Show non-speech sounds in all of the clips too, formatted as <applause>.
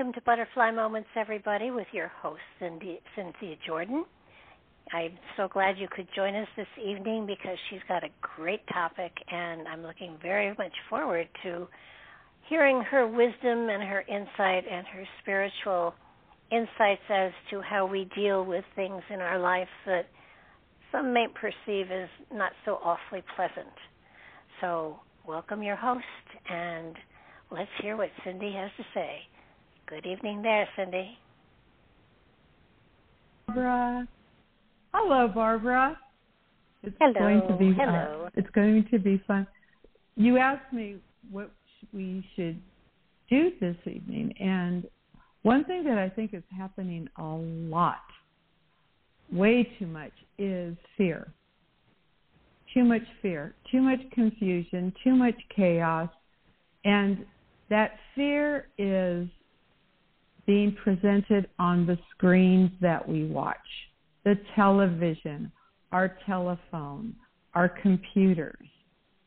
Welcome to Butterfly Moments, everybody, with your host, Cindy, Cynthia Jordan. I'm so glad you could join us this evening because she's got a great topic, and I'm looking very much forward to hearing her wisdom and her insight and her spiritual insights as to how we deal with things in our life that some may perceive as not so awfully pleasant. So, welcome your host, and let's hear what Cindy has to say. Good evening there, Cindy. Barbara. Hello, Barbara. It's Hello. going to be Hello. Uh, it's going to be fun. You asked me what we should do this evening, and one thing that I think is happening a lot, way too much, is fear. Too much fear, too much confusion, too much chaos, and that fear is being presented on the screens that we watch the television, our telephone, our computers.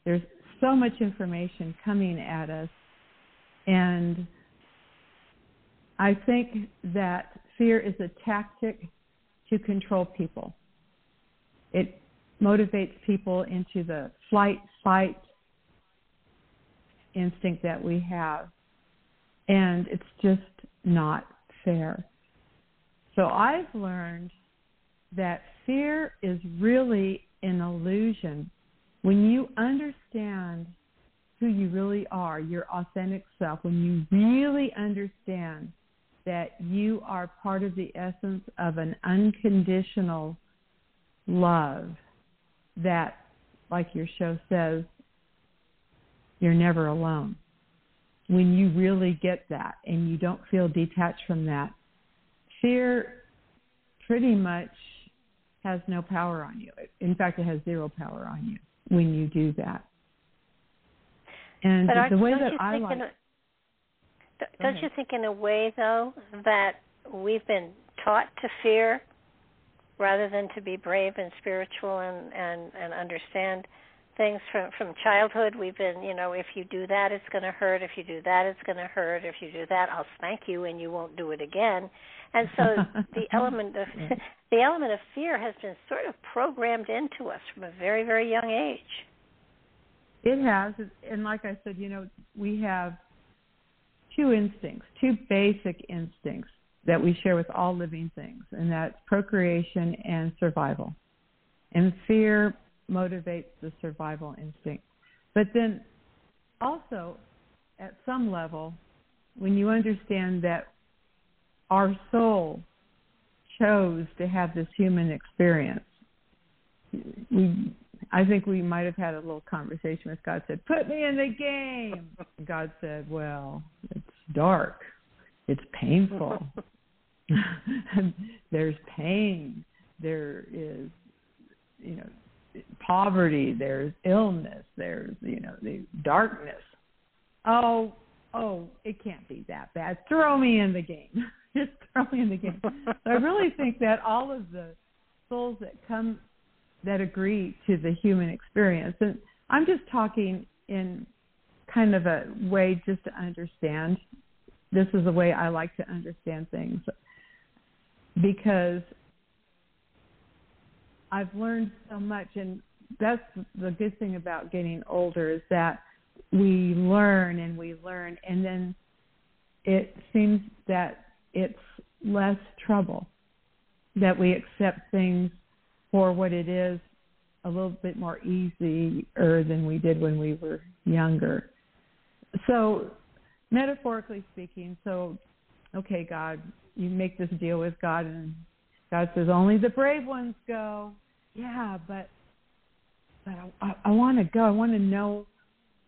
There's so much information coming at us. And I think that fear is a tactic to control people. It motivates people into the flight, fight instinct that we have. And it's just not fair. So I've learned that fear is really an illusion. When you understand who you really are, your authentic self, when you really understand that you are part of the essence of an unconditional love that, like your show says, you're never alone when you really get that and you don't feel detached from that, fear pretty much has no power on you. In fact, it has zero power on you when you do that. And but the way that I like, a, don't you think in a way though that we've been taught to fear rather than to be brave and spiritual and and and understand things from from childhood. We've been you know if you do that it's going to hurt. If you do that it's going to hurt. If you do that I'll spank you and you won't do it again. And so <laughs> the element of <laughs> the element of fear has been sort of programmed into us from a very very young age. It has. And like I said you know we have two instincts two basic instincts that we share with all living things and that's procreation and survival. And fear motivates the survival instinct. But then also, at some level, when you understand that our soul chose to have this human experience, we, I think we might have had a little conversation with God. Said, "Put me in the game." God said, "Well, it's dark, it's painful, <laughs> there's pain, there is, you know, poverty, there's illness, there's you know the darkness. Oh, oh, it can't be that bad. Throw me in the game. <laughs> Just throw me in the game. so I really <laughs> think that all of the souls that come that agree to the human experience, and I'm just talking in kind of a way just to understand. This is the way I like to understand things because I've learned so much, and that's the good thing about getting older is that we learn and we learn, and then it seems that it's less trouble, that we accept things for what it is a little bit more easier than we did when we were younger. So, metaphorically speaking, so, okay, God, you make this deal with God, and God says, only the brave ones go. Yeah, but but I, I, want to go. I want to know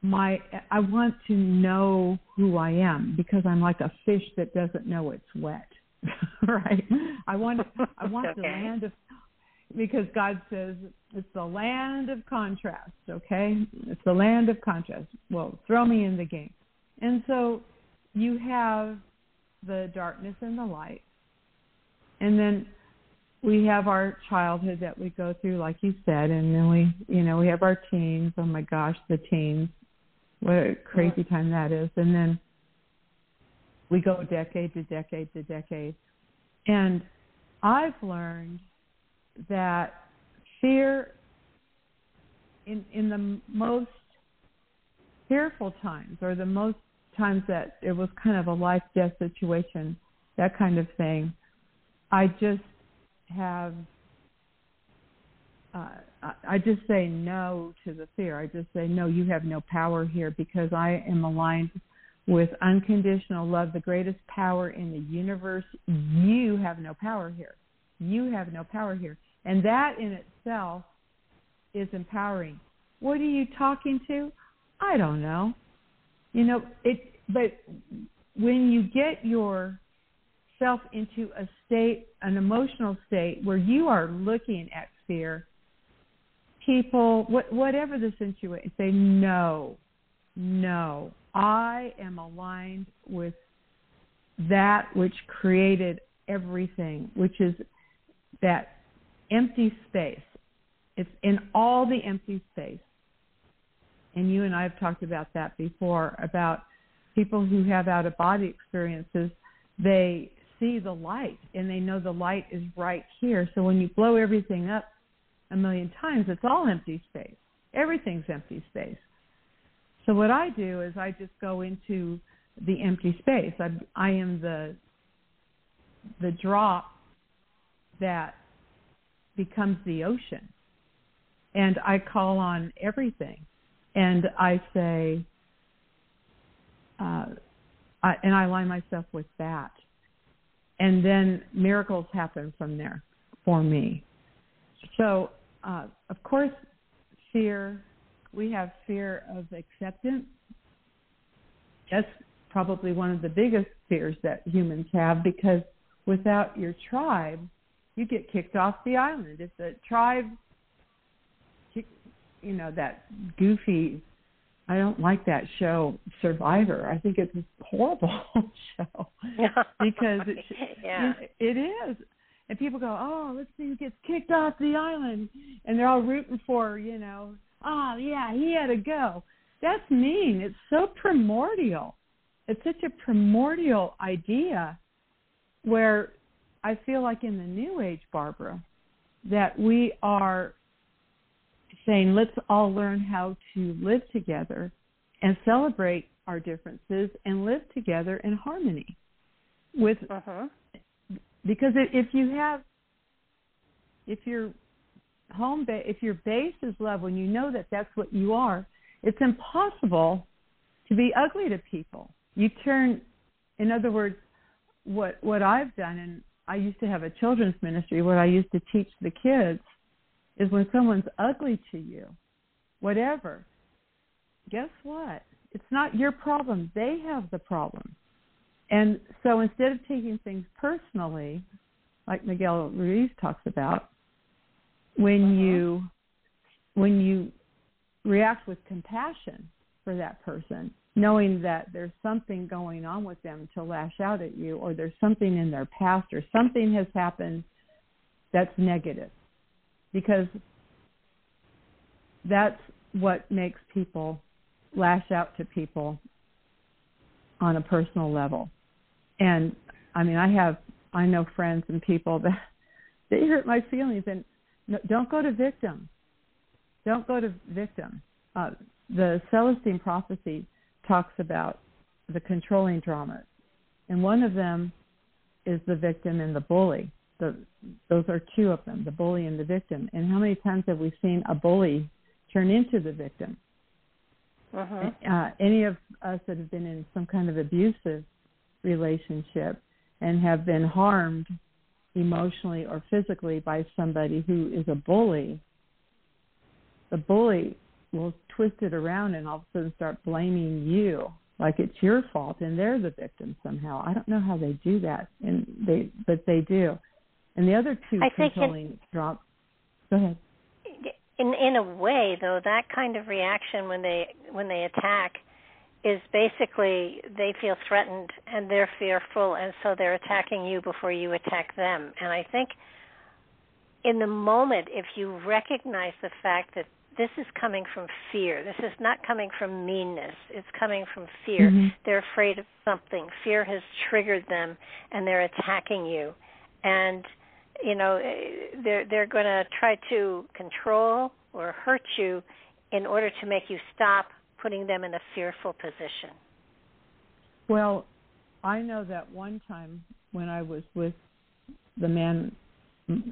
my. I want to know who I am because I'm like a fish that doesn't know it's wet, <laughs> right? I want. I <laughs> want okay. the land of because God says it's the land of contrast, okay? It's the land of contrast. Well, throw me in the game. And so you have the darkness and the light. And then we have our childhood that we go through, like you said, and then we, you know, we have our teens. Oh my gosh, the teens. What a crazy time that is. And then we go decade to decade to decade. And I've learned that fear in in the most fearful times or the most times that it was kind of a life death situation that kind of thing i just have uh, I just say no to the fear. I just say, no, you have no power here because I am aligned with unconditional love, the greatest power in the universe. You have no power here. You have no power here. And that in itself is empowering. What are you talking to? I don't know. You know, it but when you get yourself into a state, an emotional state where you are looking at fear, people, what, whatever the situation, say no, no. I am aligned with that which created everything, which is that empty space. It's in all the empty space. And you and I have talked about that before about people who have out of body experiences. They see the light and they know the light is right here. So when you blow everything up a million times, it's all empty space. Everything's empty space. So what I do is I just go into the empty space. I, I am the the drop that becomes the ocean. And I call on everything. And I say, uh, I, and I align myself with that. And then miracles happen from there for me. So, uh, of course, fear, we have fear of acceptance. That's probably one of the biggest fears that humans have because without your tribe, you get kicked off the island. If the tribe, you know, that goofy, I don't like that show, Survivor. I think it's a horrible <laughs> show <laughs> because it, yeah. it is. And people go, oh, let's see who gets kicked off the island, and they're all rooting for, you know, oh yeah, he had to go. That's mean. It's so primordial. It's such a primordial idea where I feel like in the new age, Barbara, that we are saying let's all learn how to live together and celebrate our differences and live together in harmony with uh-huh. because if you have if your home ba- if your base is love when you know that that's what you are it's impossible to be ugly to people you turn in other words what what I've done and I used to have a children's ministry. where I used to teach the kids is when someone's ugly to you, whatever, guess what? It's not your problem. They have the problem. And so instead of taking things personally, like Miguel Ruiz talks about, when uh-huh. you when you react with compassion for that person, knowing that there's something going on with them to lash out at you, or there's something in their past, or something has happened that's negative. Because that's what makes people lash out to people on a personal level. And I mean, I have, I know friends and people <laughs> that they hurt my feelings, and no, don't go to victim. Don't go to victim. Uh, the Celestine prophecy talks about the controlling dramas, and one of them is the victim and the bully. The, those are two of them, the bully and the victim. And how many times have we seen a bully turn into the victim? Uh-huh. Uh, any of us that have been in some kind of abusive relationship and have been harmed emotionally or physically by somebody who is a bully, the bully will twist it around and all of a sudden start blaming you like it's your fault and they're the victim somehow. I don't know how they do that, and they but they do. And the other two I controlling drop. Go ahead. In in a way, though, that kind of reaction when they when they attack is basically they feel threatened and they're fearful, and so they're attacking you before you attack them. And I think in the moment, if you recognize the fact that this is coming from fear. This is not coming from meanness. It's coming from fear. Mm-hmm. They're afraid of something. Fear has triggered them and they're attacking you. And you know, they're they're going to try to control or hurt you in order to make you stop putting them in a fearful position. Well, I know that one time when I was with the man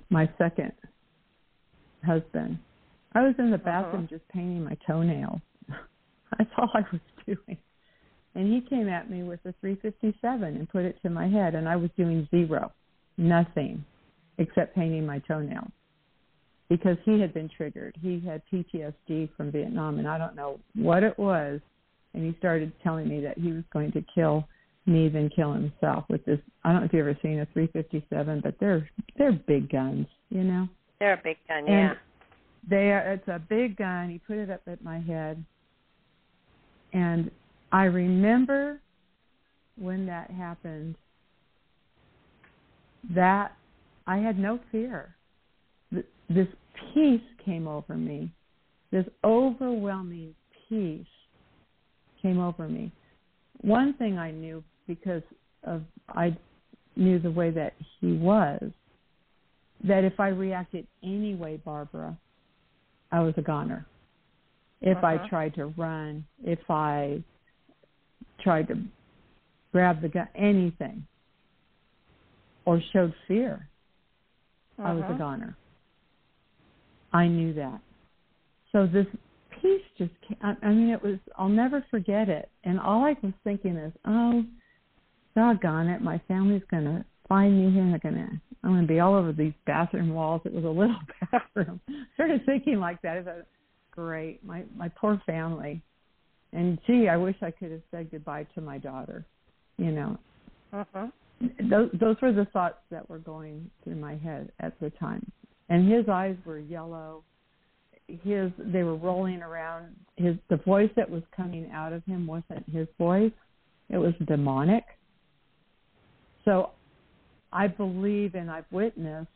my second husband I was in the bathroom uh-huh. just painting my toenails. <laughs> That's all I was doing. And he came at me with a 357 and put it to my head, and I was doing zero, nothing, except painting my toenails because he had been triggered. He had PTSD from Vietnam, and I don't know what it was. And he started telling me that he was going to kill me, then kill himself with this. I don't know if you've ever seen a 357, but they're they're big guns, you know. They're a big gun, and yeah they are, it's a big gun. He put it up at my head. And I remember when that happened that I had no fear. This peace came over me. This overwhelming peace came over me. One thing I knew because of I knew the way that he was that if I reacted anyway, Barbara, I was a goner. If uh-huh. I tried to run, if I tried to grab the gun, anything, or showed fear, uh-huh. I was a goner. I knew that. So this peace just came, I, I mean, it was, I'll never forget it. And all I was thinking is, oh, doggone it, my family's going to find me here they're going to I'm going to be all over these bathroom walls. It was a little <laughs> bathroom. Started thinking like that. It was great. My my poor family. And gee, I wish I could have said goodbye to my daughter. You know. Uh-huh. Those those were the thoughts that were going through my head at the time. And his eyes were yellow. His they were rolling around. His the voice that was coming out of him wasn't his voice. It was demonic. So I believe and I've witnessed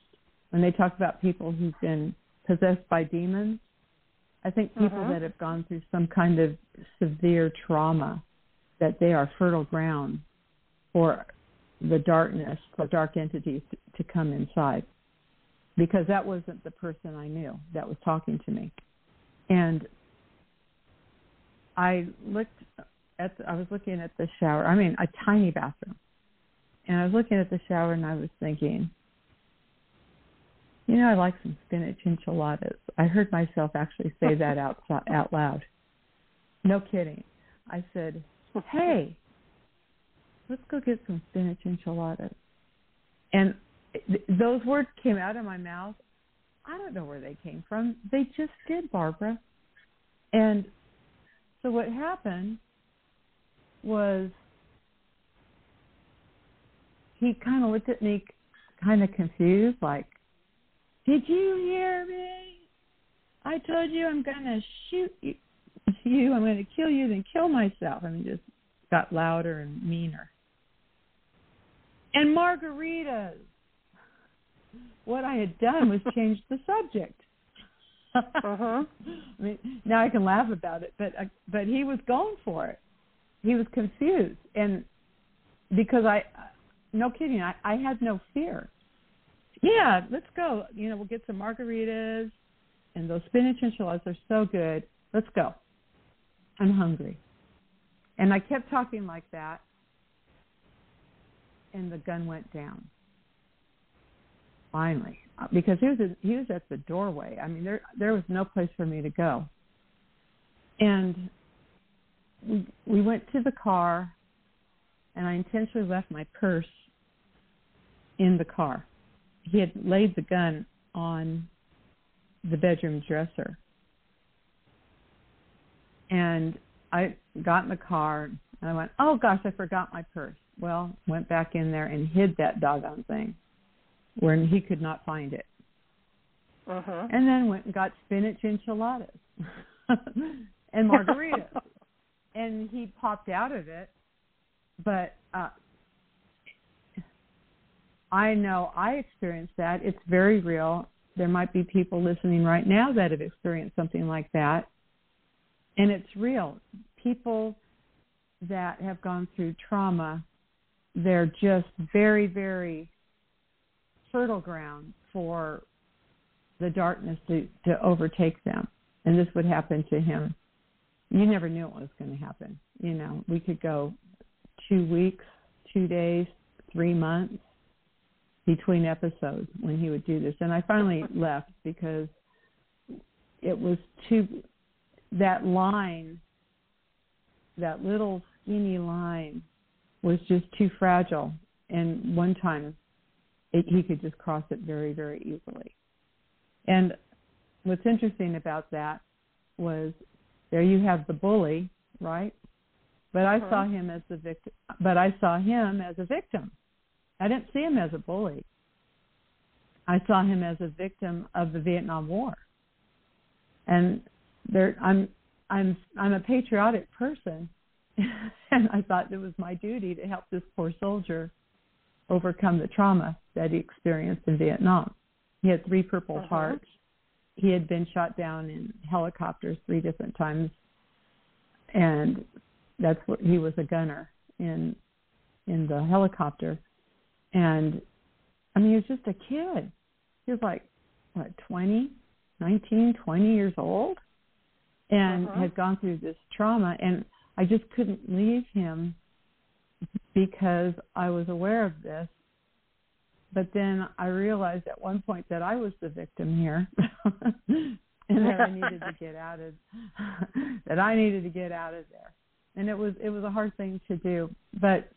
when they talk about people who've been possessed by demons. I think people uh-huh. that have gone through some kind of severe trauma, that they are fertile ground for the darkness, for dark entities to, to come inside. Because that wasn't the person I knew that was talking to me. And I looked at, the, I was looking at the shower, I mean, a tiny bathroom and I was looking at the shower and I was thinking, you know, I like some spinach enchiladas. I heard myself actually say that <laughs> out out loud. No kidding. I said, "Hey, let's go get some spinach enchiladas." And th- those words came out of my mouth. I don't know where they came from. They just did, Barbara. And so what happened was he kind of looked at me kind of confused, like, Did you hear me? I told you I'm going to shoot you. <laughs> you, I'm going to kill you, then kill myself. I mean, just got louder and meaner. And margaritas. What I had done was change the subject. uh-huh. <laughs> I mean, now I can laugh about it, but uh, but he was going for it. He was confused, and because I, no kidding, I I had no fear. Yeah, let's go. You know, we'll get some margaritas, and those spinach enchiladas are so good. Let's go. I'm hungry, and I kept talking like that, and the gun went down. Finally, uh, because he was he was at the doorway. I mean, there there was no place for me to go. And we we went to the car, and I intentionally left my purse in the car. He had laid the gun on the bedroom dresser, and I got in the car and I went, "Oh gosh, I forgot my purse." Well, went back in there and hid that doggone thing where he could not find it. Uh-huh. And then went and got spinach enchiladas <laughs> and margaritas. <laughs> and he popped out of it. But uh I know I experienced that. It's very real. There might be people listening right now that have experienced something like that. And it's real. People that have gone through trauma, they're just very, very fertile ground for the darkness to, to overtake them. And this would happen to him. You never knew it was going to happen. You know, we could go two weeks, two days, three months between episodes when he would do this. And I finally <laughs> left because it was too, that line, that little skinny line was just too fragile. And one time it, he could just cross it very, very easily. And what's interesting about that was there you have the bully, right? But I uh-huh. saw him as the victim. But I saw him as a victim. I didn't see him as a bully. I saw him as a victim of the Vietnam War. And there, I'm, I'm, I'm a patriotic person, <laughs> and I thought it was my duty to help this poor soldier overcome the trauma that he experienced in Vietnam. He had three Purple uh-huh. Hearts. He had been shot down in helicopters three different times, and that's what he was a gunner in in the helicopter. And I mean, he was just a kid. He was like what, 20, 19, 20 years old, and uh-huh. had gone through this trauma. And I just couldn't leave him because I was aware of this. But then I realized at one point that I was the victim here, <laughs> and that I needed to get out of <laughs> that I needed to get out of there. And it was it was a hard thing to do, but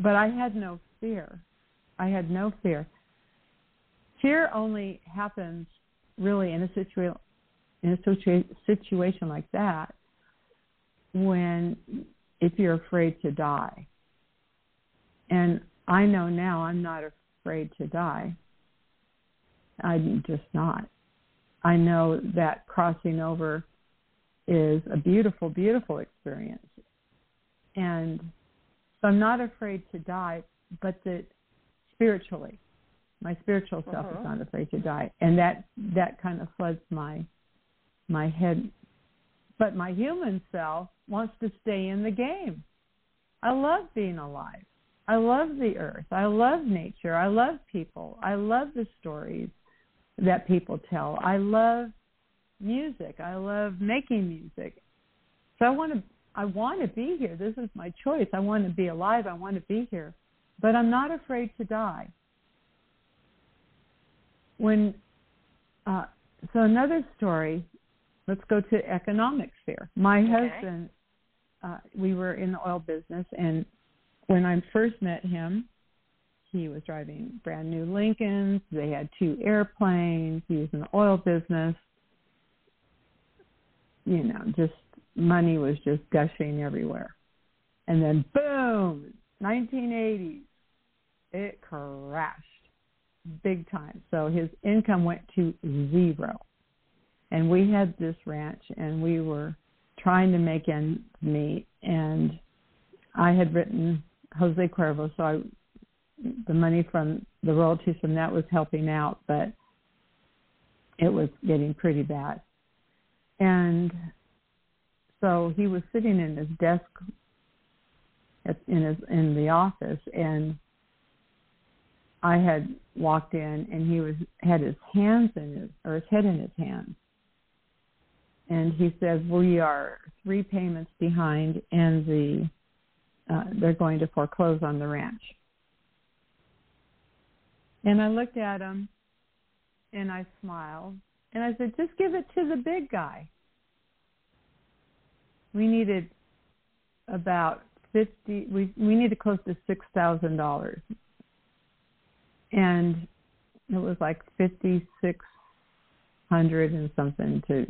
but I had no fear. I had no fear. Fear only happens really in a situation in a situa- situation like that when if you're afraid to die. And I know now I'm not afraid to die. I'm just not. I know that crossing over is a beautiful, beautiful experience. And so I'm not afraid to die, but that spiritually, my spiritual self uh-huh. is not afraid to die. And that that kind of floods my my head. But my human self wants to stay in the game. I love being alive. I love the earth. I love nature. I love people. I love the stories that people tell. I love music. I love making music. So I want to I want to be here. This is my choice. I want to be alive. I want to be here. But I'm not afraid to die. When uh, so another story, let's go to economics there. My Okay. husband uh, we were in the oil business and when I first met him, he was driving brand new Lincolns. They had two airplanes. He was in the oil business. You know, just money was just gushing everywhere. And then boom, 1980s, it crashed big time. So his income went to zero. And we had this ranch and we were trying to make ends meet, and I had written Jose Cuervo, so I the money from the royalties from that was helping out, but it was getting pretty bad. And so he was sitting in his desk at, in his in the office, and I had walked in, and he was had his hands in his or his head in his hands, and he says "We are three payments behind, and the uh, they're going to foreclose on the ranch." And I looked at him, and I smiled, and I said, "Just give it to the big guy." We needed about fifty. We we needed close to six thousand dollars, and it was like fifty six hundred and something to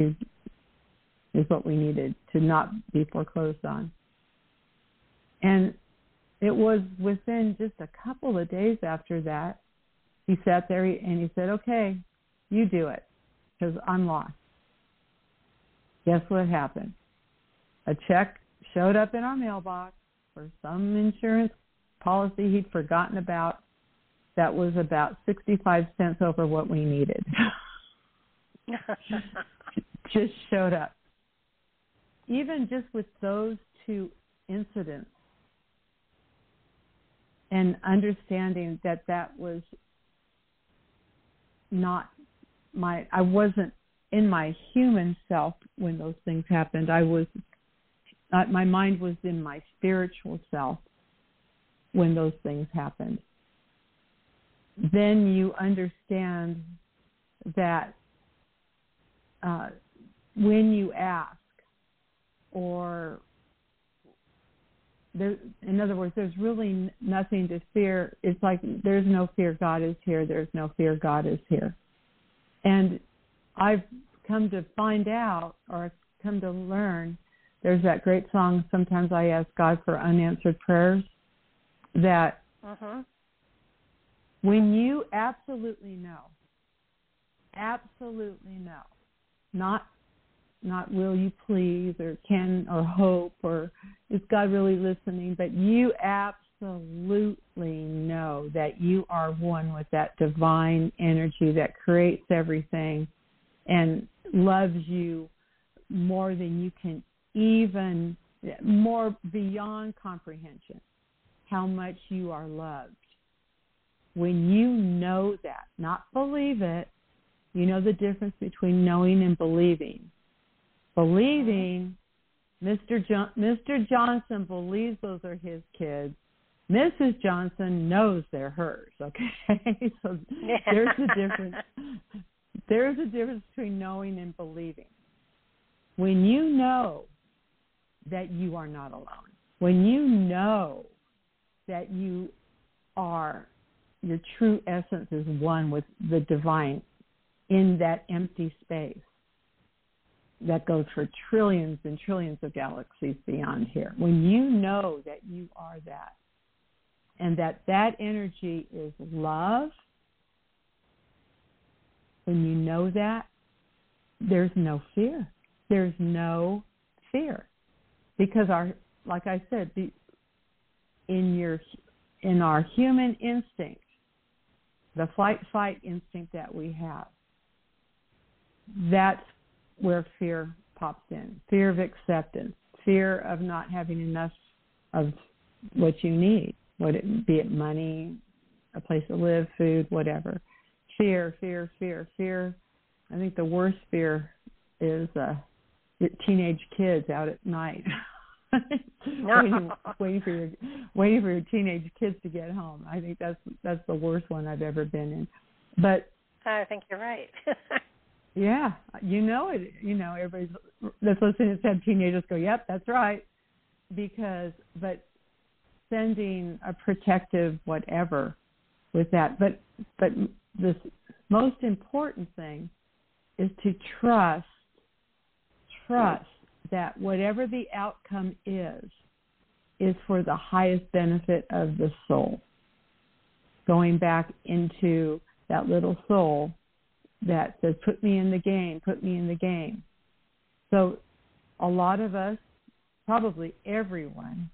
is what we needed to not be foreclosed on. And it was within just a couple of days after that, he sat there and he said, "Okay, you do it, because I'm lost." Guess what happened? A check showed up in our mailbox for some insurance policy he'd forgotten about that was about 65 cents over what we needed. <laughs> just showed up. Even just with those two incidents and understanding that that was not my I wasn't in my human self when those things happened. I was uh, my mind was in my spiritual self when those things happened. Then you understand that uh, when you ask, or there, in other words, there's really nothing to fear. It's like there's no fear, God is here. There's no fear, God is here. And I've come to find out, or come to learn, there's that great song, Sometimes I Ask God for Unanswered Prayers, that uh-huh. when you absolutely know, absolutely know, not not will you please or can or hope or is God really listening, but you absolutely know that you are one with that divine energy that creates everything and loves you more than you can even more beyond comprehension how much you are loved. When you know that, not believe it, you know the difference between knowing and believing. Believing, Mr. Jo- Mr. Johnson believes those are his kids. Mrs. Johnson knows they're hers. Okay, <laughs> so there's a difference. <laughs> There's a difference between knowing and believing. When you know that you are not alone. When you know that you are, your true essence is one with the divine in that empty space that goes for trillions and trillions of galaxies beyond here. When you know that you are that, and that that energy is love, when you know that, there's no fear. There's no fear because our like I said, the, in your in our human instinct, the flight fight instinct that we have, that's where fear pops in. Fear of acceptance, fear of not having enough of what you need, what it, be it money, a place to live, food, whatever. Fear, fear, fear, fear. I think the worst fear is uh, teenage kids out at night. <laughs> waiting, <laughs> waiting for your waiting for your teenage kids to get home. I think that's that's the worst one I've ever been in. But I think you're right. <laughs> yeah, you know it. You know everybody's that's listening to said teenagers go, "Yep, that's right," because but sending a protective whatever with that. But but the most important thing is to trust trust that whatever the outcome is, is for the highest benefit of the soul. Going back into that little soul that says, put me in the game, put me in the game. So a lot of us, probably everyone,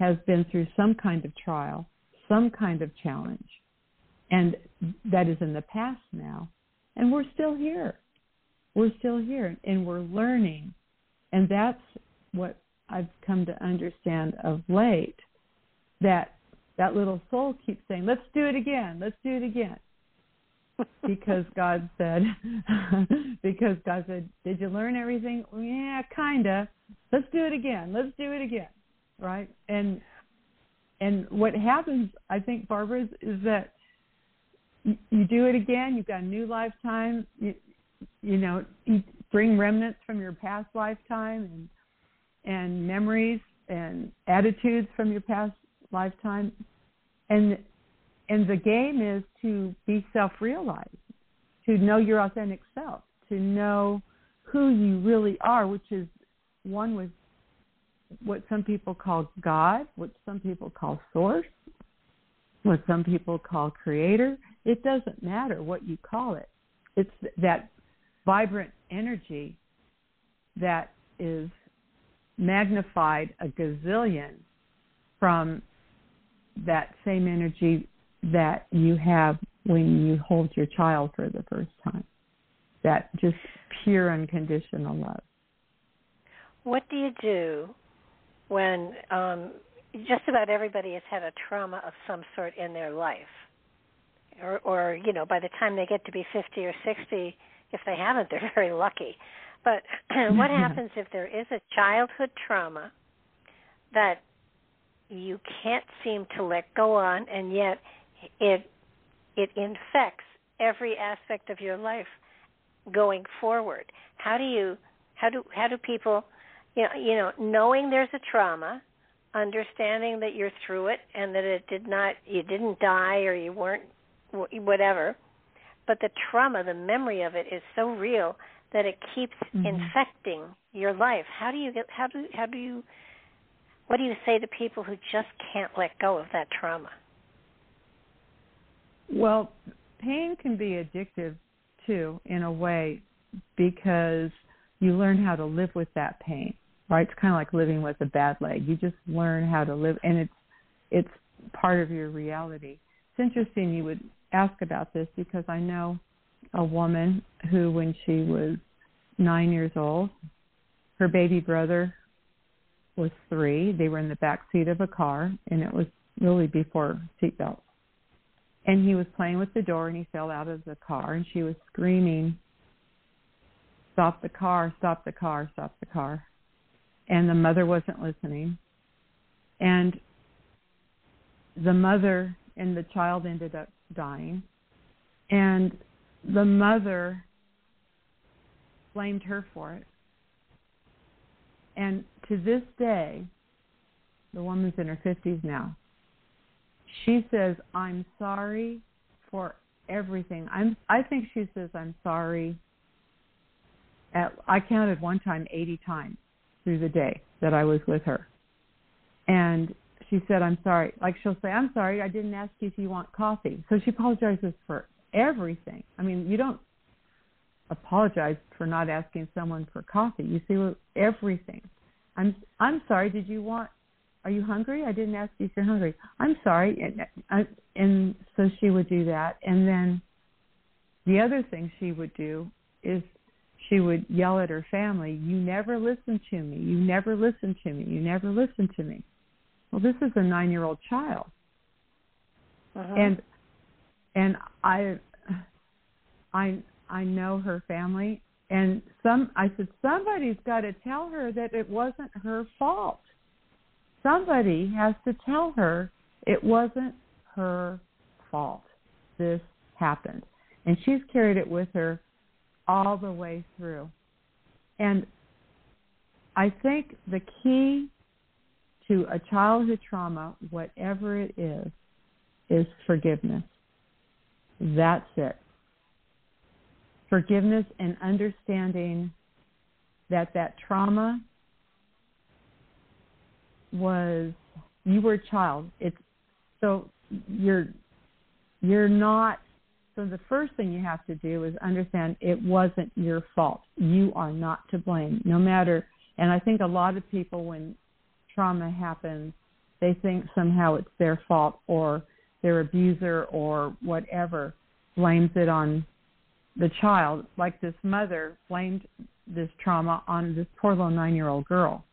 has been through some kind of trial, some kind of challenge. And that is in the past now. And we're still here. We're still here and we're learning. And that's what I've come to understand of late that that little soul keeps saying, let's do it again, let's do it again. Because God said, <laughs> because God said, did you learn everything? Yeah, kinda. Let's do it again. Let's do it again, right? And and what happens, I think, Barbara, is, is that you, you do it again. You've got a new lifetime. You, you know, you bring remnants from your past lifetime and and memories and attitudes from your past lifetime, and and the game is to be self-realized, to know your authentic self, to know who you really are, which is one with what some people call God, what some people call Source, what some people call Creator. It doesn't matter what you call it. It's that vibrant energy that is magnified a gazillion from that same energy that you have when you hold your child for the first time. That just pure unconditional love. What do you do when um, just about everybody has had a trauma of some sort in their life? Or, or, you know, by the time they get to be 50 or 60, if they haven't, they're <laughs> very lucky. But <clears throat> what <laughs> happens if there is a childhood trauma that you can't seem to let go on, and yet it it infects every aspect of your life going forward? How do you how do how do people you know you know knowing there's a trauma, understanding that you're through it and that it did not you didn't die or you weren't whatever, but the trauma, the memory of it is so real that it keeps mm-hmm. infecting your life. How do you get how do how do you what do you say to people who just can't let go of that trauma? Well, pain can be addictive too in a way because you learn how to live with that pain. Right? It's kind of like living with a bad leg. You just learn how to live and it's it's part of your reality. It's interesting you would ask about this because I know a woman who, when she was nine years old, her baby brother was three. They were in the back seat of a car, and it was really before seatbelts. And he was playing with the door, and he fell out of the car, and she was screaming, "Stop the car! Stop the car! Stop the car!" And the mother wasn't listening, and the mother and the child ended up dying. And the mother blamed her for it. And to this day, the woman's in her 50s now. She says, I'm sorry for everything. I'm I think she says I'm sorry at I counted one time 80 times through the day that I was with her. And she said, I'm sorry. Like she'll say, I'm sorry, I didn't ask you if you want coffee. So she apologizes for everything. I mean, you don't apologize for not asking someone for coffee. You see everything. I'm I'm sorry. Did you want? Are you hungry? I didn't ask you if you're hungry. I'm sorry. And, I, and so she would do that. And then the other thing she would do is she would yell at her family, "You never listen to me. You never listen to me. You never listen to me." Well, this is a nine-year-old child, uh-huh. and and I I I know her family, and some I said somebody's got to tell her that it wasn't her fault. Somebody has to tell her it wasn't her fault. This happened, and she's carried it with her all the way through. And I think the key to a childhood trauma, whatever it is, is forgiveness. That's it. Forgiveness and understanding that that trauma was you were a child. It's so you're you're not so the first thing you have to do is understand it wasn't your fault. You are not to blame. No matter And I think a lot of people, when trauma happens, they think somehow it's their fault or their abuser or whatever blames it on the child. Like this mother blamed this trauma on this poor little nine year old girl.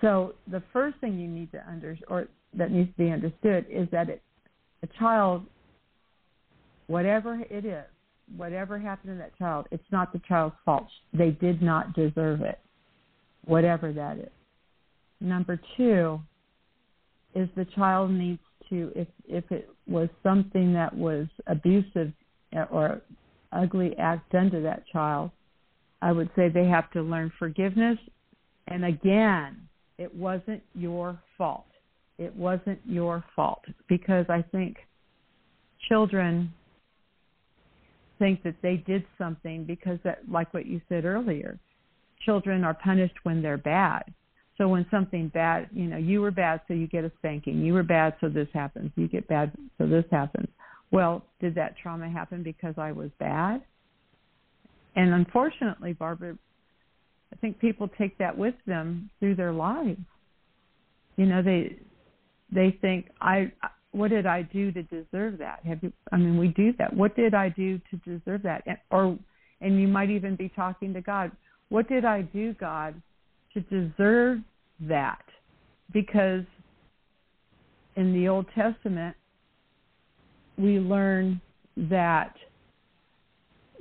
So the first thing you need to under or that needs to be understood is that it, a child, whatever it is, whatever happened to that child, it's not the child's fault. They did not deserve it, whatever that is. Number two is the child needs to, if if it was something that was abusive or ugly act done to that child, I would say they have to learn forgiveness. And again, it wasn't your fault. It wasn't your fault. Because I think children think that they did something because that like what you said earlier children are punished when they're bad. So when something bad you know you were bad so you get a spanking. You were bad so this happens. You get bad so this happens. Well did that trauma happen because i was bad? And unfortunately barbara i think people take that with them through their lives you know they they think i what did I do to deserve that? Have you? I mean, we do that. What did I do to deserve that? And, or, and you might even be talking to God. What did I do, God, to deserve that? Because in the Old Testament, we learn that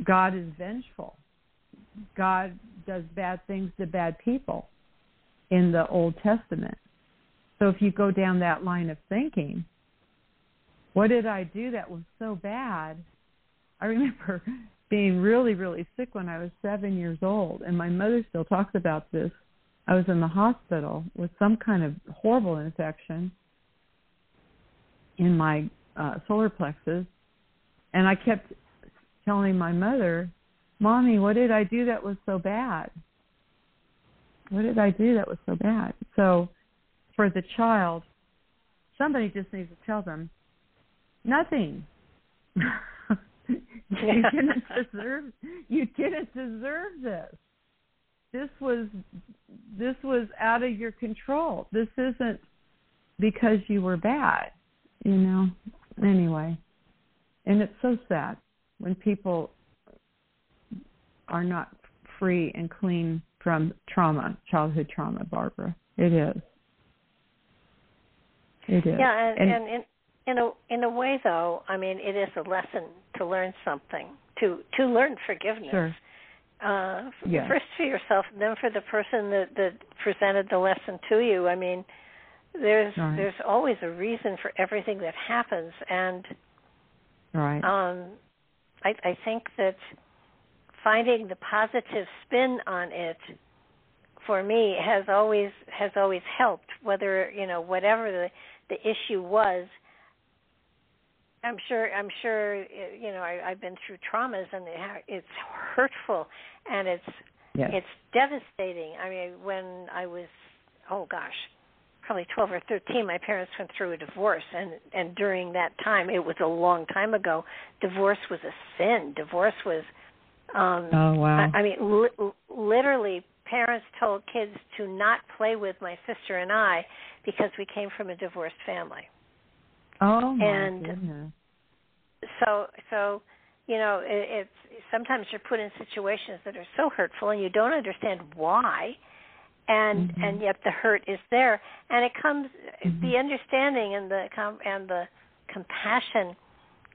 God is vengeful. God does bad things to bad people in the Old Testament. So if you go down that line of thinking, what did I do that was so bad? I remember <laughs> being really, really sick when I was seven years old, and my mother still talks about this. I was in the hospital with some kind of horrible infection in my uh, solar plexus, and I kept telling my mother, "Mommy, what did I do that was so bad? What did I do that was so bad?" So, for the child, somebody just needs to tell them, Nothing. <laughs> you didn't deserve you didn't deserve this. This was this was out of your control. This isn't because you were bad, you know. Anyway. And it's so sad when people are not free and clean from trauma, childhood trauma, Barbara. It is. It is. Yeah, and, and, and, and in a in a way though i mean it is a lesson to learn something to to learn forgiveness sure. uh yeah. first for yourself and then for the person that that presented the lesson to you i mean there's right. there's always a reason for everything that happens and right um i i think that finding the positive spin on it for me has always has always helped whether you know whatever the the issue was I'm sure. I'm sure. You know, I, I've been through traumas, and it's hurtful, and it's yes. it's devastating. I mean, when I was, oh gosh, probably 12 or 13, my parents went through a divorce, and and during that time, it was a long time ago. Divorce was a sin. Divorce was. Um, oh wow. I, I mean, li- literally, parents told kids to not play with my sister and I because we came from a divorced family. Oh my and goodness. So so you know it, it's sometimes you're put in situations that are so hurtful and you don't understand why and mm-hmm. and yet the hurt is there and it comes mm-hmm. the understanding and the com- and the compassion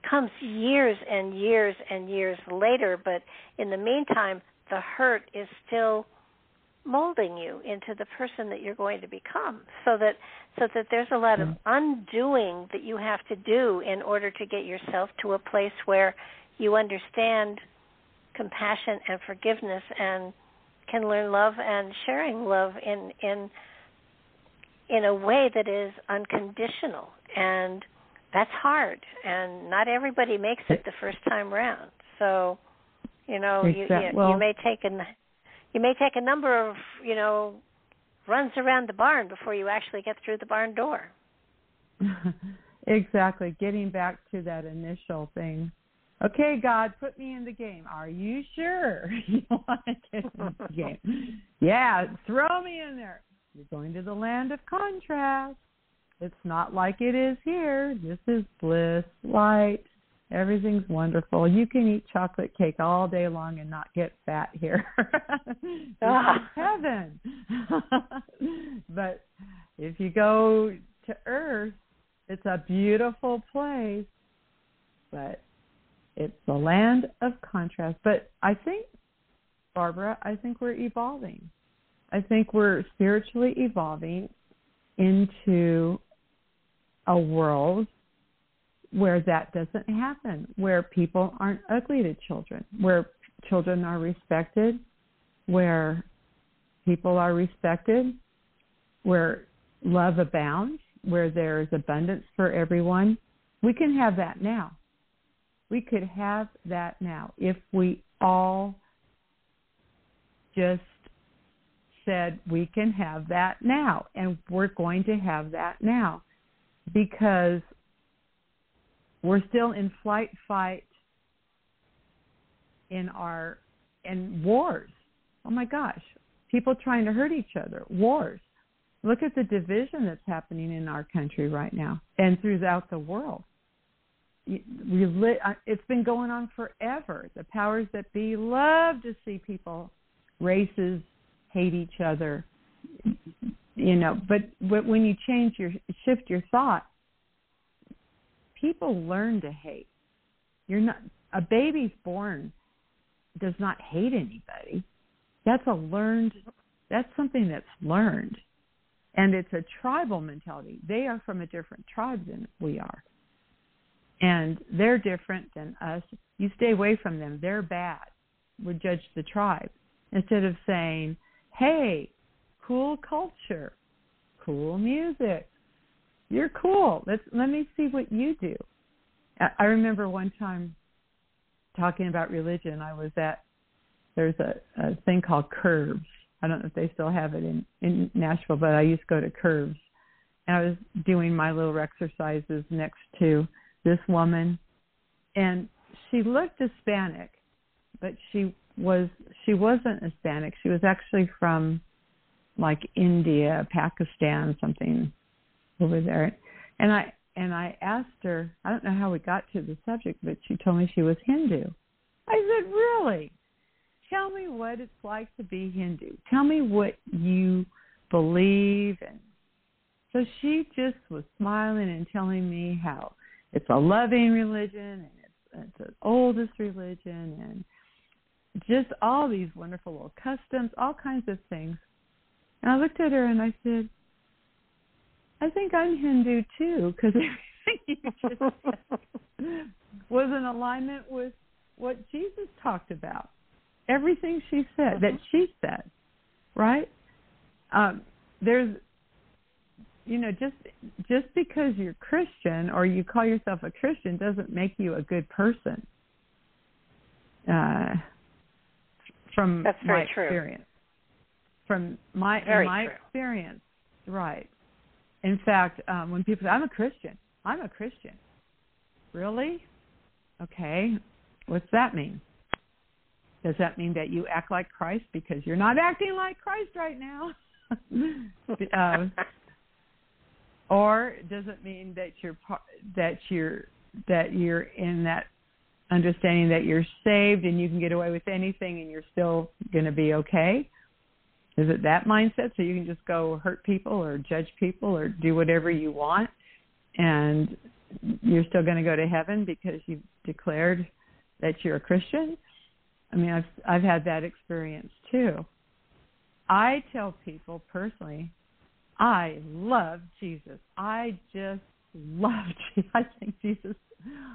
comes years and years and years later but in the meantime the hurt is still molding you into the person that you're going to become. So that so that there's a lot of mm-hmm. undoing that you have to do in order to get yourself to a place where you understand compassion and forgiveness and can learn love and sharing love in in in a way that is unconditional and that's hard and not everybody makes it the first time round so you know exactly. you you, well, you may take an you may take a number of you know runs around the barn before you actually get through the barn door <laughs> exactly getting back to that initial thing Okay, God, put me in the game. Are you sure <laughs> you want to get in the game? <laughs> Yeah, throw me in there. You're going to the land of contrast. It's not like it is here. This is bliss, light. Everything's wonderful. You can eat chocolate cake all day long and not get fat here. <laughs> ah. heaven. <laughs> but if you go to earth, it's a beautiful place. But it's the land of contrast. But I think, Barbara, I think we're evolving. I think we're spiritually evolving into a world where that doesn't happen, where people aren't ugly to children, where children are respected, where people are respected, where love abounds, where there is abundance for everyone. We can have that now. We could have that now if we all just said we can have that now and we're going to have that now because we're still in flight fight in our in wars. Oh my gosh, people trying to hurt each other, wars. Look at the division that's happening in our country right now and throughout the world. Uh, it's been going on forever. The powers that be love to see people, races hate each other. You know, but, but when you change your shift your thought, people learn to hate. You're not a baby's born does not hate anybody. That's a learned that's something that's learned. And it's a tribal mentality. They are from a different tribe than we are. And they're different than us. You stay away from them. They're bad. We judge the tribe. Instead of saying, hey, cool culture, cool music, you're cool. Let's let me see what you do. I remember one time talking about religion. I was at there's a, a thing called Curves. I don't know if they still have it in in Nashville, but I used to go to Curves, and I was doing my little exercises next to this woman, and she looked Hispanic, but she was she wasn't Hispanic. She was actually from like India, Pakistan, something over there. And I and I asked her, I don't know how we got to the subject, but she told me she was Hindu. I said, Really? Tell me what it's like to be Hindu. Tell me what you believe and so she just was smiling and telling me how it's a loving religion and it's it's the oldest religion and just all these wonderful little customs, all kinds of things. And I looked at her and I said, I think I'm Hindu too, because <laughs> everything you just was in alignment with what Jesus talked about. Everything she said, that she said, right? Um, there's, you know, just just because you're Christian or you call yourself a Christian doesn't make you a good person. Uh, from That's my true. experience. From my very my true. experience, right? In fact, um, when people say, I'm a Christian, I'm a Christian. Really? Okay. What's that mean? Does that mean that you act like Christ because you're not acting like Christ right now? uh, <laughs> or does it mean that you're that you're that you're in that understanding that you're saved and you can get away with anything and you're still going to be okay? Is it that mindset so you can just go hurt people or judge people or do whatever you want and you're still going to go to heaven because you've declared that you're a Christian? I mean, I've I've had that experience too. I tell people personally, I love Jesus. I just love <laughs> Jesus. I think Jesus.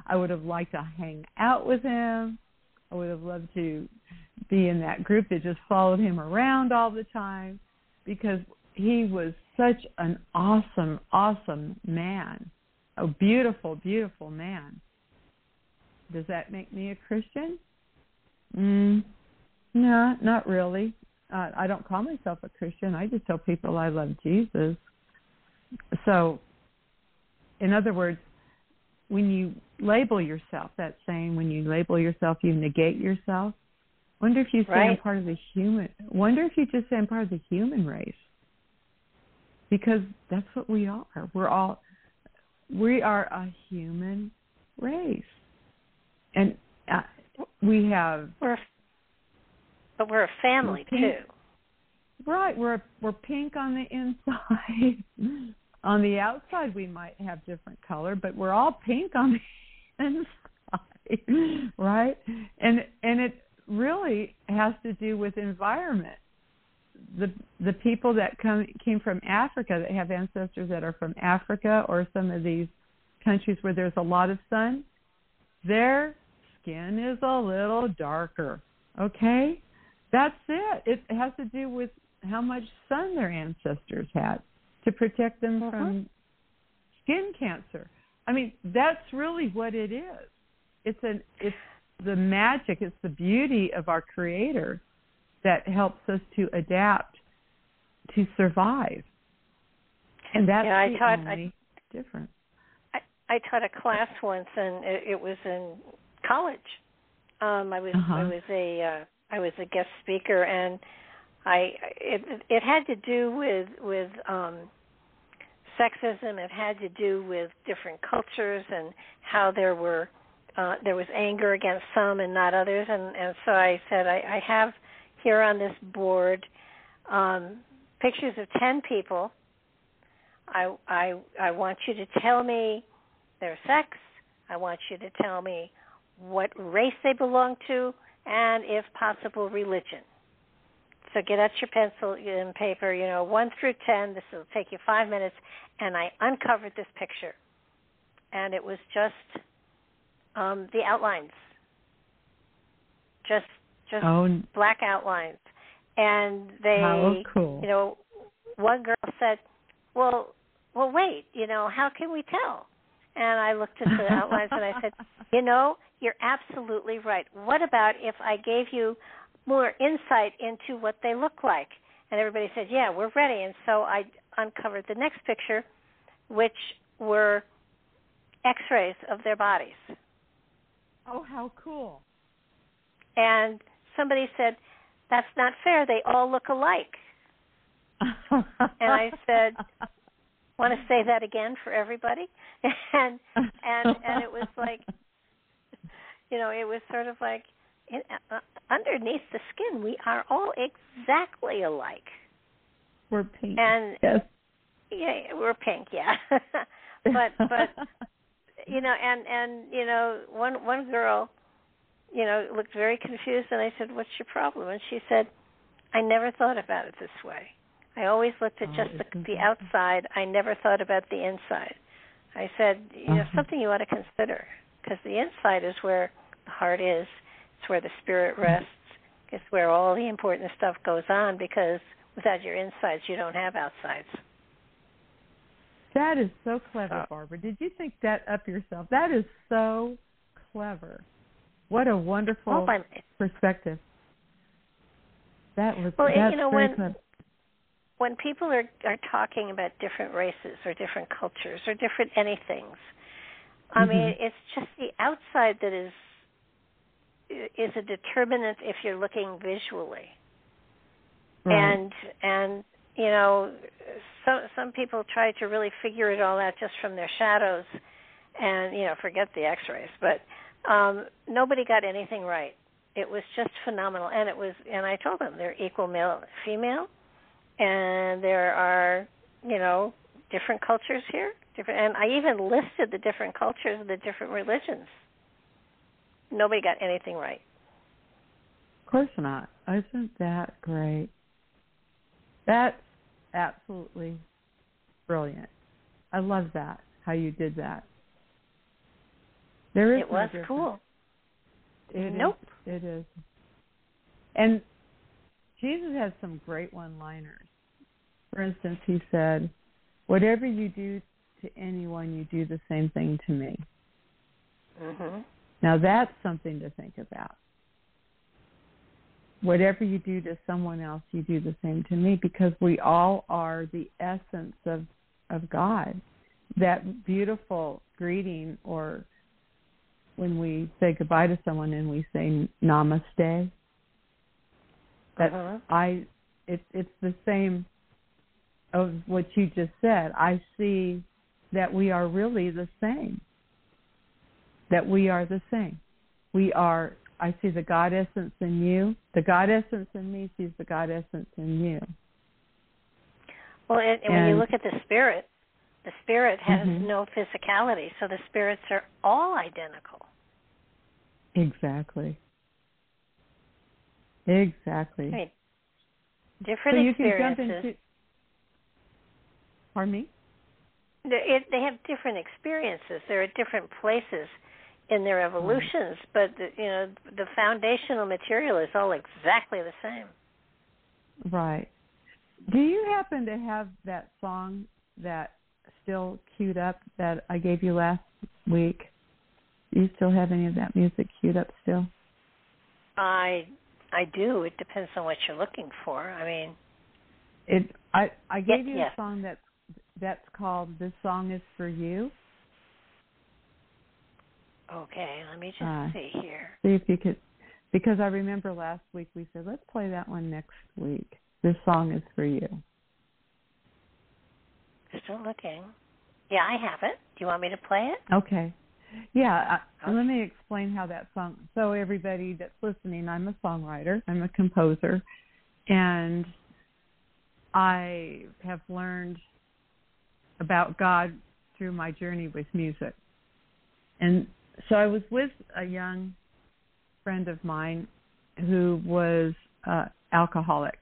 I would have liked to hang out with him. I would have loved to be in that group that just followed him around all the time because he was such an awesome, awesome man. A beautiful, beautiful man. Does that make me a Christian? Mm, no, not really. Uh, I don't call myself a Christian. I just tell people I love Jesus. So, in other words, when you label yourself, that saying, when you label yourself, you negate yourself. Wonder if you say right. I'm part of the human. Wonder if you just say I'm part of the human race, because that's what we are. We're all we are a human race, and uh, we have. We're, but we're a family we're too. Right, we're we're pink on the inside. <laughs> on the outside, we might have different color, but we're all pink on the <laughs> inside, right? And and it really has to do with environment. The the people that come came from Africa that have ancestors that are from Africa or some of these countries where there's a lot of sun, their skin is a little darker. Okay? That's it. It has to do with how much sun their ancestors had to protect them uh-huh. from skin cancer. I mean, that's really what it is. It's an it's the magic, it's the beauty of our creator that helps us to adapt to survive. And that's yeah, I taught, only I, difference. I, I taught a class once and it, it was in college. Um I was uh-huh. I was a uh I was a guest speaker and I it it had to do with with um sexism it had to do with different cultures and how there were uh there was anger against some and not others and and so I said I I have here on this board um pictures of 10 people I I I want you to tell me their sex I want you to tell me what race they belong to and if possible religion so get out your pencil and paper, you know, one through ten. This will take you five minutes. And I uncovered this picture, and it was just um, the outlines, just just oh, black outlines. And they, cool. you know, one girl said, "Well, well, wait, you know, how can we tell?" And I looked at the outlines and I said, <laughs> "You know, you're absolutely right. What about if I gave you more insight into what they look like. And everybody said, "Yeah, we're ready." And so I uncovered the next picture, which were X-rays of their bodies. Oh, how cool! And somebody said, "That's not fair. They all look alike." and I said, <laughs> "Want to say that again for everybody?" <laughs> and and and it was like, you know, it was sort of like in, uh, underneath the skin, we are all exactly alike. We're pink. And yes. yeah, we're pink. Yeah, <laughs> but but you know, and and you know, one one girl, you know, looked very confused, and I said, "What's your problem?" And she said, "I never thought about it this way. I always looked at oh, just the the outside. I never thought about the inside." I said, "You know, uh-huh. something you ought to consider because the inside is where the heart is." It's where the spirit rests. It's where all the important stuff goes on because without your insides, you don't have outsides. That is so clever, So- Barbara. Did you think that up yourself? That is so clever. What a wonderful All by perspective. That was Well, that's you know, very when- clever. when people are are talking about different races or different cultures or different anythings, I mean, Mhm. it's just the outside that is is a determinant if you're looking visually. Right. And and you know, some some people try to really figure it all out just from their shadows, and you know, forget the X-rays. But um, nobody got anything right. It was just phenomenal, and it was. And I told them they're equal male, female, and there are you know different cultures here. Different, and I even listed the different cultures and the different religions. Nobody got anything right. Of course not. Isn't that great? That's absolutely brilliant. I love that how you did that. There is It no was difference. cool. It is- Nope. it is. And Jesus has some great one-liners. For instance, he said, "Whatever you do to anyone, you do the same thing to me." Mhm. Now that's something to think about. Whatever you do to someone else, you do the same to me because we all are the essence of of God. that beautiful greeting or when we say goodbye to someone and we say namaste that Uh-huh. i it's it's the same of what you just said i see that we are really the same that we are the same we are i see the god essence in you the god essence in me sees the god essence in you Well, and, and when you look at the spirit, the spirit has Mhm. no physicality, so the spirits are all identical. exactly exactly different so you can jump experiences. into pardon me it, they have different experiences. They're at different places in their mm-hmm. evolutions, but the, you know the foundational material is all exactly the same. Right. Do you happen to have that song that still queued up that I gave you last week? Do you still have any of that music queued up still? I I do. It depends on what you're looking for. I mean, It I I gave you yes. a song that's that's called This Song Is For You. Okay, let me just Uh, see here. See if you could because I remember last week we said let's play that one next week. This song is for you. Still looking. Yeah, I have it. Do you want me to play it? Okay. Yeah, uh, Okay. let me explain how that song. So everybody that's listening, I'm a songwriter. I'm a composer, and I have learned about God through my journey with music. And so I was with a young friend of mine who was uh, alcoholic,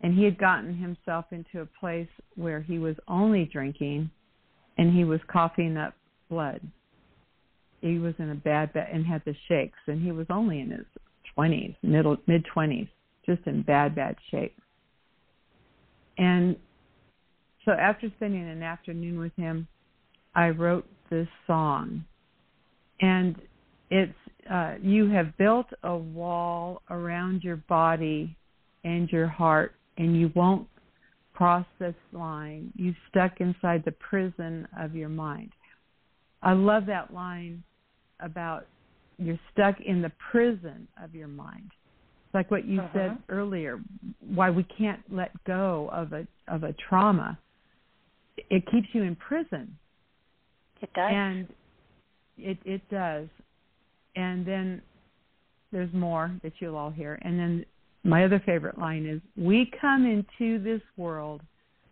and he had gotten himself into a place where he was only drinking, and he was coughing up blood. He was in a bad bad and had the shakes. And he was only in his twenties middle mid twenties just in bad bad shape. And so after spending an afternoon with him i wrote this song and it's uh you have built a wall around your body and your heart and you won't cross this line you stuck inside the prison of your mind i love that line about you're stuck in the prison of your mind. It's like what you Uh-huh. said earlier, why we can't let go of a of a trauma. It keeps you in prison. It does. And it it does. And then there's more that you'll all hear. And then my other favorite line is we come into this world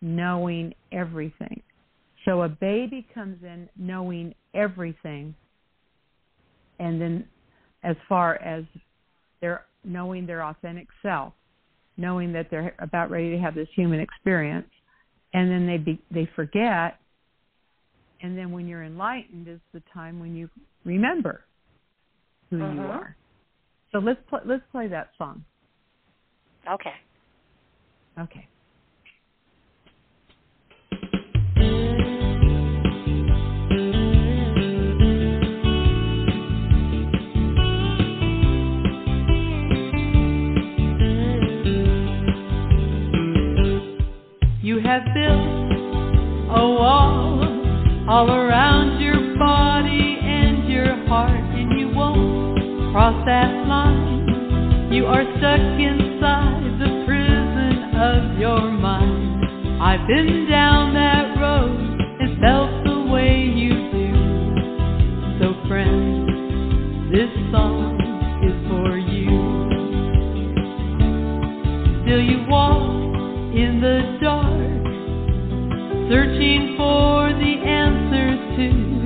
knowing everything. So a baby comes in knowing everything and then as far as their knowing their authentic self, knowing that they're about ready to have this human experience, and then they be, they forget, and then when you're enlightened is the time when you remember who you Mhm. are. So let's pl- let's play that song. okay. Okay. You have built all around your body and your heart, and you won't cross that line. You are stuck inside the prison of your mind. I've been down that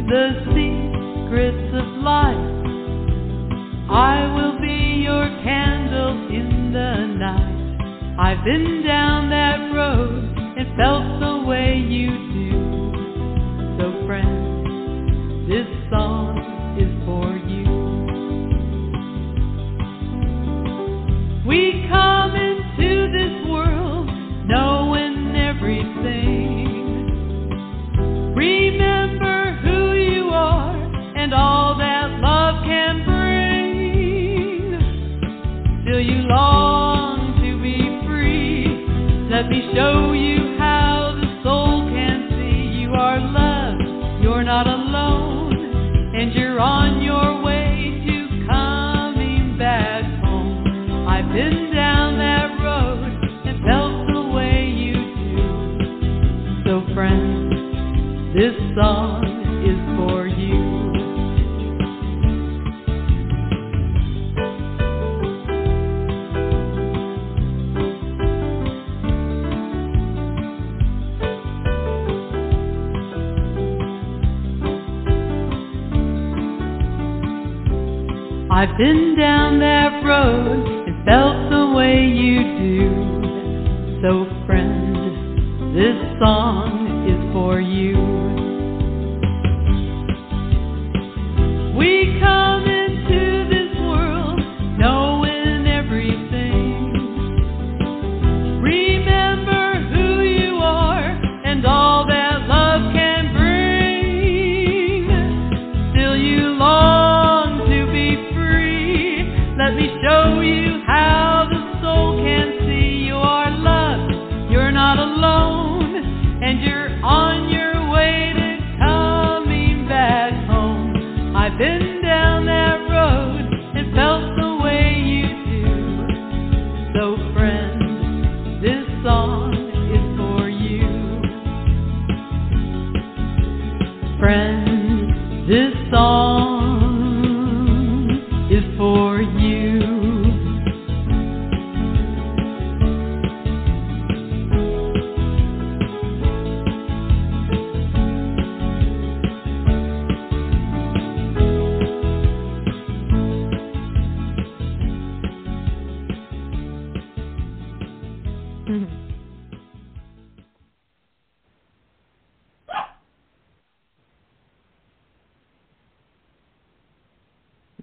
the secrets of life. I will be your candle in the night. I've been down that road and felt the way you song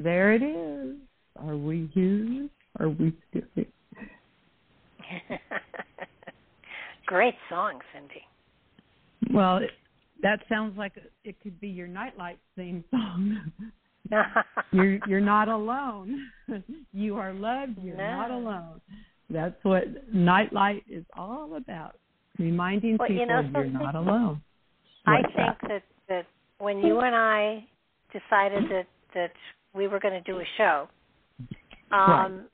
There it is. Are we here? Are we still <laughs> here? Great song, Cindy. Well, it, that sounds like it could be your nightlight theme song. <laughs> you're you're not alone. <laughs> you are loved. You're No. not alone. That's what nightlight is all about. Reminding Well, you people know you're not alone. I What's think that? that that when you and I decided that that we were going to do a show, um,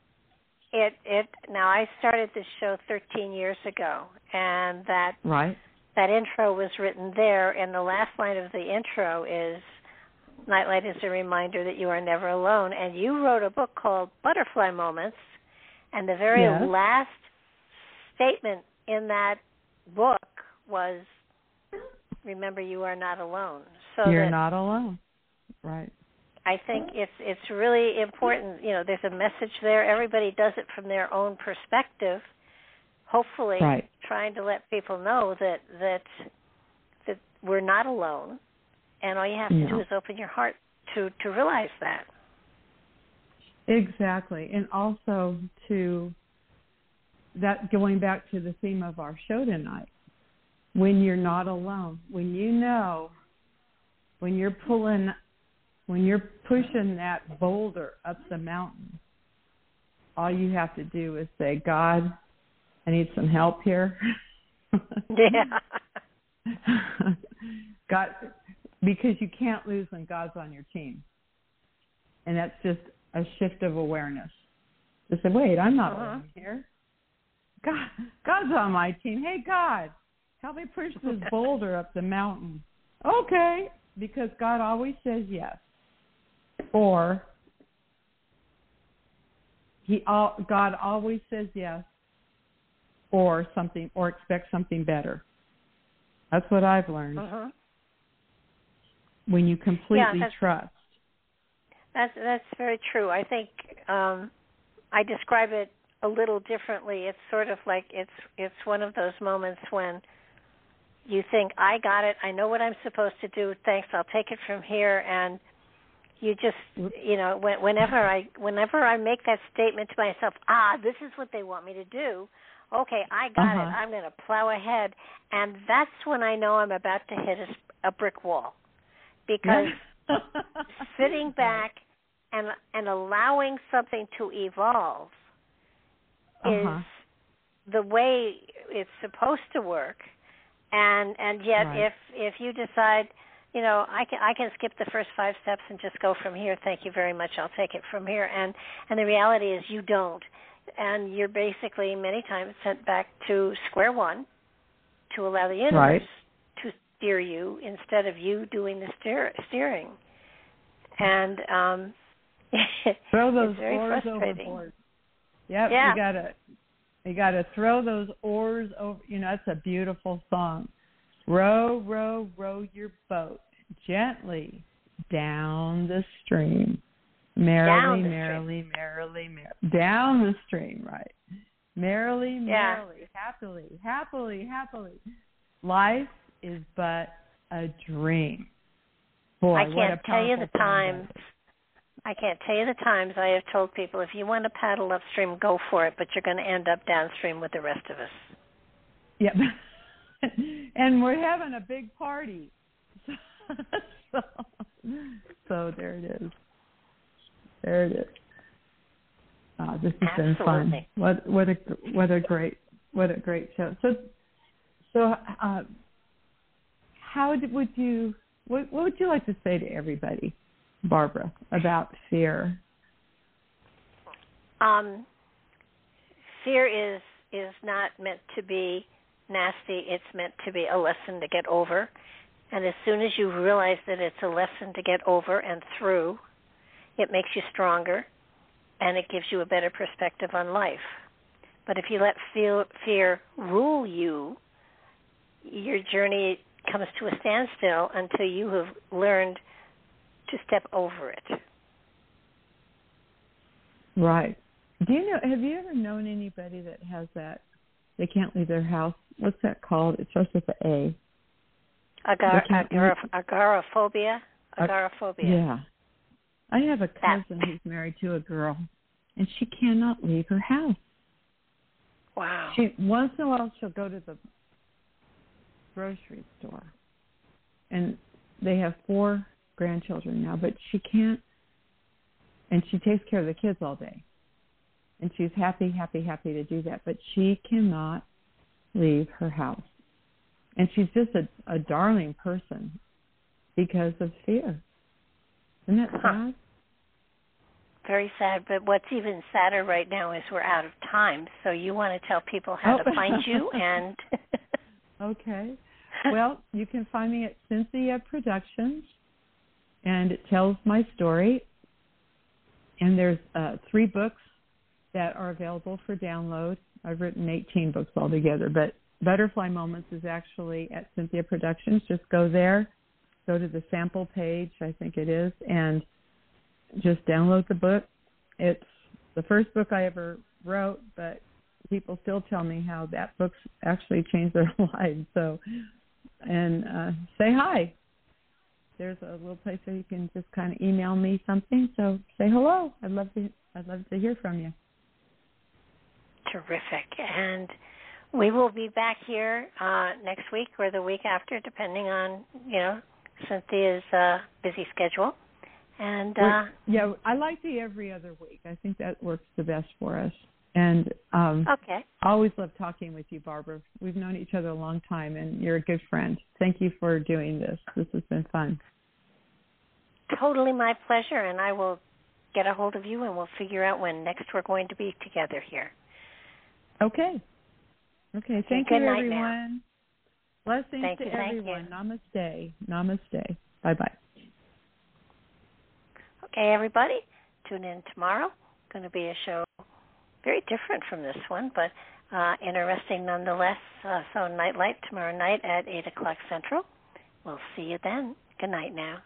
it it now I started this show 13 years ago, and that right. that intro was written there, and the last line of the intro is Nightlight is a reminder that you are never alone. And you wrote a book called Butterfly Moments, and the very Yes. last statement in that book was remember you are not alone. So you're that not alone. Right. I think it's it's really important. You know, there's a message there. Everybody does it from their own perspective. Hopefully, Right. trying to let people know that that that we're not alone, and all you have to do is open your heart to to realize that. Exactly. And also to that going back to the theme of our show tonight. When you're not alone, when you know when you're pulling when you're pushing that boulder up the mountain, all you have to do is say, God, I need some help here. Yeah. <laughs> God, because you can't lose when God's on your team, and that's just a shift of awareness. To say, wait, I'm not Uh-huh. here. God, God's on my team. Hey, God, help me push this <laughs> boulder up the mountain. Okay, because God always says yes, or He, all, God always says yes, or something, or expects something better. That's what I've learned. Mhm. When you completely Yeah, that's- trust. That's that's very true. I think um I describe it a little differently. It's sort of like it's it's one of those moments when you think I got it. I know what I'm supposed to do. Thanks. I'll take it from here and you just you know when, whenever I whenever I make that statement to myself, ah, this is what they want me to do. Okay, I got it. Uh-huh. I'm going to plow ahead, and that's when I know I'm about to hit a, a brick wall, because <laughs> sitting back and and allowing something to evolve Uh-huh. is the way it's supposed to work and and yet Right. if if you decide you know, I can I can skip the first five steps and just go from here. Thank you very much. I'll take it from here. And and the reality is you don't, and you're basically many times sent back to square one to allow the universe Right. to steer you instead of you doing the steer, steering. And um, <laughs> Throw those it's very oars frustrating. overboard. Yep, Yeah. you gotta you gotta throw those oars over you know, that's a beautiful song. Row, row, row your boat gently down the stream. Merrily, the stream. merrily, merrily, merrily. Down the stream, right. Merrily, Yeah. merrily, happily, happily, happily. Life is but a dream. Boy, I can't tell you the powerful song that times. I can't tell you the times I have told people if you want to paddle upstream, go for it, but you're going to end up downstream with the rest of us. Yep. <laughs> <laughs> and we're having a big party. <laughs> so, so there it is. There it is. Uh, this has been fun. What what a what a great what a great show. So so uh, how did, would you what what would you like to say to everybody, Barbara, about fear? Um, fear is is not meant to be nasty. It's meant to be a lesson to get over. And as soon as you realize that it's a lesson to get over and through, it makes you stronger, and it gives you a better perspective on life. But if you let fear, fear rule you, your journey comes to a standstill until you have learned to step over it. Right. Do you know? Have you ever known anybody that has that? They can't leave their house. What's that called? It starts with a A. Agar- can't agoraphobia. Ag- Agoraphobia. Yeah. I have a cousin who's married to a girl, and she cannot leave her house. Wow. She once in a while she'll go to the grocery store, and they have four grandchildren now, but she can't. And she takes care of the kids all day, and she's happy, happy, happy to do that. But she cannot leave her house, and she's just a, a darling person because of fear. Isn't that Huh. sad? Very sad. But what's even sadder right now is we're out of time. So you want to tell people how Oh. to find you <laughs> and. Okay. Well, you can find me at Cynthia Productions, and it tells my story. And there's uh, three books that are available for download. I've written 18 books altogether, but Butterfly Moments is actually at Cynthia Productions. Just go there, go to the sample page, I think it is, and just download the book. It's the first book I ever wrote, but people still tell me how that book's actually changed their <laughs> lives. So, and uh, say hi. There's a little place where you can just kind of email me something. So say hello. I'd love to. I'd love to hear from you. Terrific. And we will be back here uh, next week or the week after, depending on you know Cynthia's uh, busy schedule. And uh, yeah, I like the every other week. I think that works the best for us. And um, okay, I always love talking with you, Barbara. We've known each other a long time, and you're a good friend. Thank you for doing this. This has been fun. totally my pleasure. And I will get a hold of you, and we'll figure out when next we're going to be together here. Okay. Okay. Thank good you, night now. everyone. Blessings Thank to you. everyone. Namaste. Namaste. Bye bye. Okay, everybody, tune in tomorrow. Going to be a show very different from this one, but uh, interesting nonetheless. Uh, so, Nightlight tomorrow night at 8 o'clock Central. We'll see you then. Good night now.